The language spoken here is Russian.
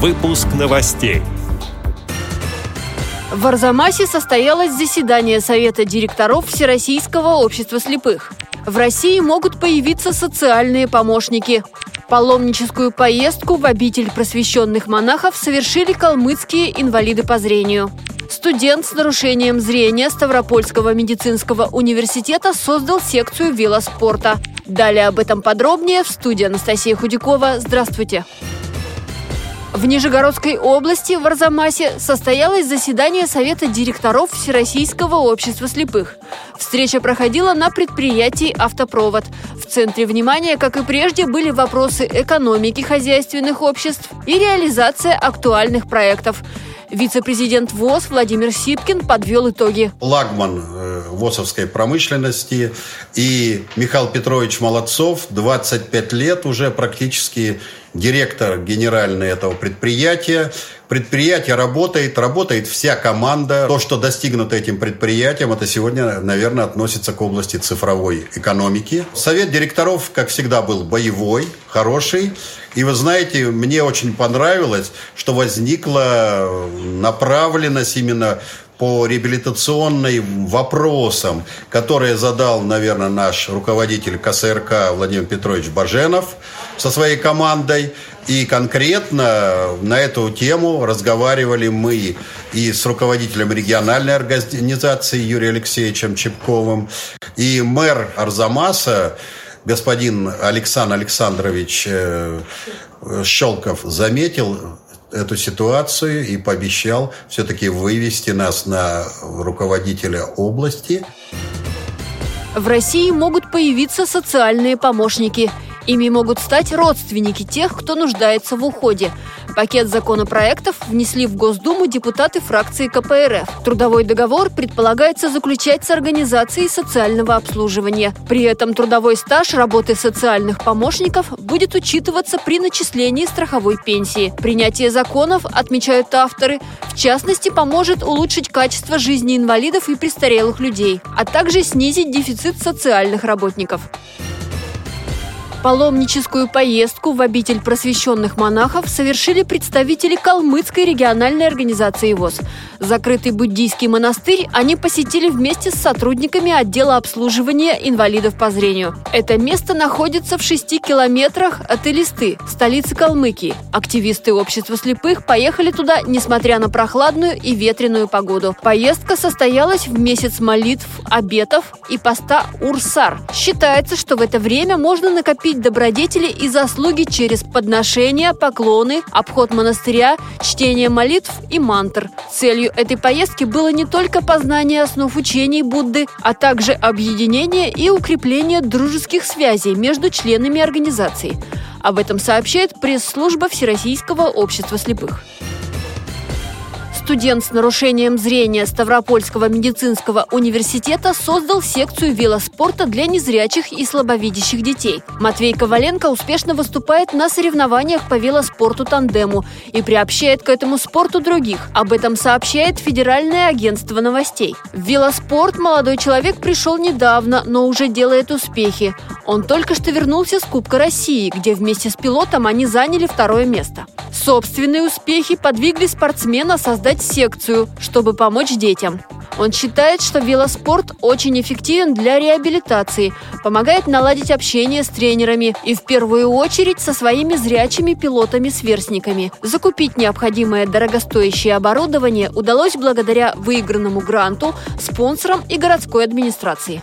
Выпуск новостей. В Арзамасе состоялось заседание Совета директоров Всероссийского общества слепых. В России могут появиться социальные помощники. Паломническую поездку в обитель просвещенных монахов совершили калмыцкие инвалиды по зрению. Студент с нарушением зрения Ставропольского медицинского университета создал секцию велоспорта. Далее об этом подробнее в студии Анастасия Худякова. Здравствуйте! В Нижегородской области в Арзамасе состоялось заседание Совета директоров Всероссийского общества слепых. Встреча проходила на предприятии «Автопровод». В центре внимания, как и прежде, были вопросы экономики хозяйственных обществ и реализация актуальных проектов. Вице-президент ВОЗ Владимир Сипкин подвел итоги. Лагман ВОЗовской промышленности и Михаил Петрович Молодцов, 25 лет уже практически директор генеральный этого предприятия. Предприятие работает, работает вся команда. То, что достигнуто этим предприятием, это сегодня, наверное, относится к области цифровой экономики. Совет директоров, как всегда, был боевой, хороший. И вы знаете, мне очень понравилось, что возникла направленность именно по реабилитационным вопросам, которые задал, наверное, наш руководитель КСРК Владимир Петрович Баженов со своей командой. И конкретно на эту тему разговаривали мы и с руководителем региональной организации Юрием Алексеевичем Чепковым, и мэр Арзамаса господин Александр Александрович э, Щелков заметил эту ситуацию и пообещал все-таки вывести нас на руководителя области. В России могут появиться социальные помощники – Ими могут стать родственники тех, кто нуждается в уходе. Пакет законопроектов внесли в Госдуму депутаты фракции КПРФ. Трудовой договор предполагается заключать с организацией социального обслуживания. При этом трудовой стаж работы социальных помощников будет учитываться при начислении страховой пенсии. Принятие законов, отмечают авторы, в частности поможет улучшить качество жизни инвалидов и престарелых людей, а также снизить дефицит социальных работников. Паломническую поездку в обитель просвещенных монахов совершили представители Калмыцкой региональной организации ВОЗ. Закрытый буддийский монастырь они посетили вместе с сотрудниками отдела обслуживания инвалидов по зрению. Это место находится в шести километрах от Элисты, столицы Калмыкии. Активисты общества слепых поехали туда, несмотря на прохладную и ветреную погоду. Поездка состоялась в месяц молитв, обетов и поста Урсар. Считается, что в это время можно накопить накопить добродетели и заслуги через подношения, поклоны, обход монастыря, чтение молитв и мантр. Целью этой поездки было не только познание основ учений Будды, а также объединение и укрепление дружеских связей между членами организации. Об этом сообщает пресс-служба Всероссийского общества слепых студент с нарушением зрения Ставропольского медицинского университета создал секцию велоспорта для незрячих и слабовидящих детей. Матвей Коваленко успешно выступает на соревнованиях по велоспорту тандему и приобщает к этому спорту других. Об этом сообщает Федеральное агентство новостей. В велоспорт молодой человек пришел недавно, но уже делает успехи. Он только что вернулся с Кубка России, где вместе с пилотом они заняли второе место. Собственные успехи подвигли спортсмена создать секцию, чтобы помочь детям. Он считает, что велоспорт очень эффективен для реабилитации, помогает наладить общение с тренерами и в первую очередь со своими зрячими пилотами-сверстниками. Закупить необходимое дорогостоящее оборудование удалось благодаря выигранному гранту, спонсорам и городской администрации.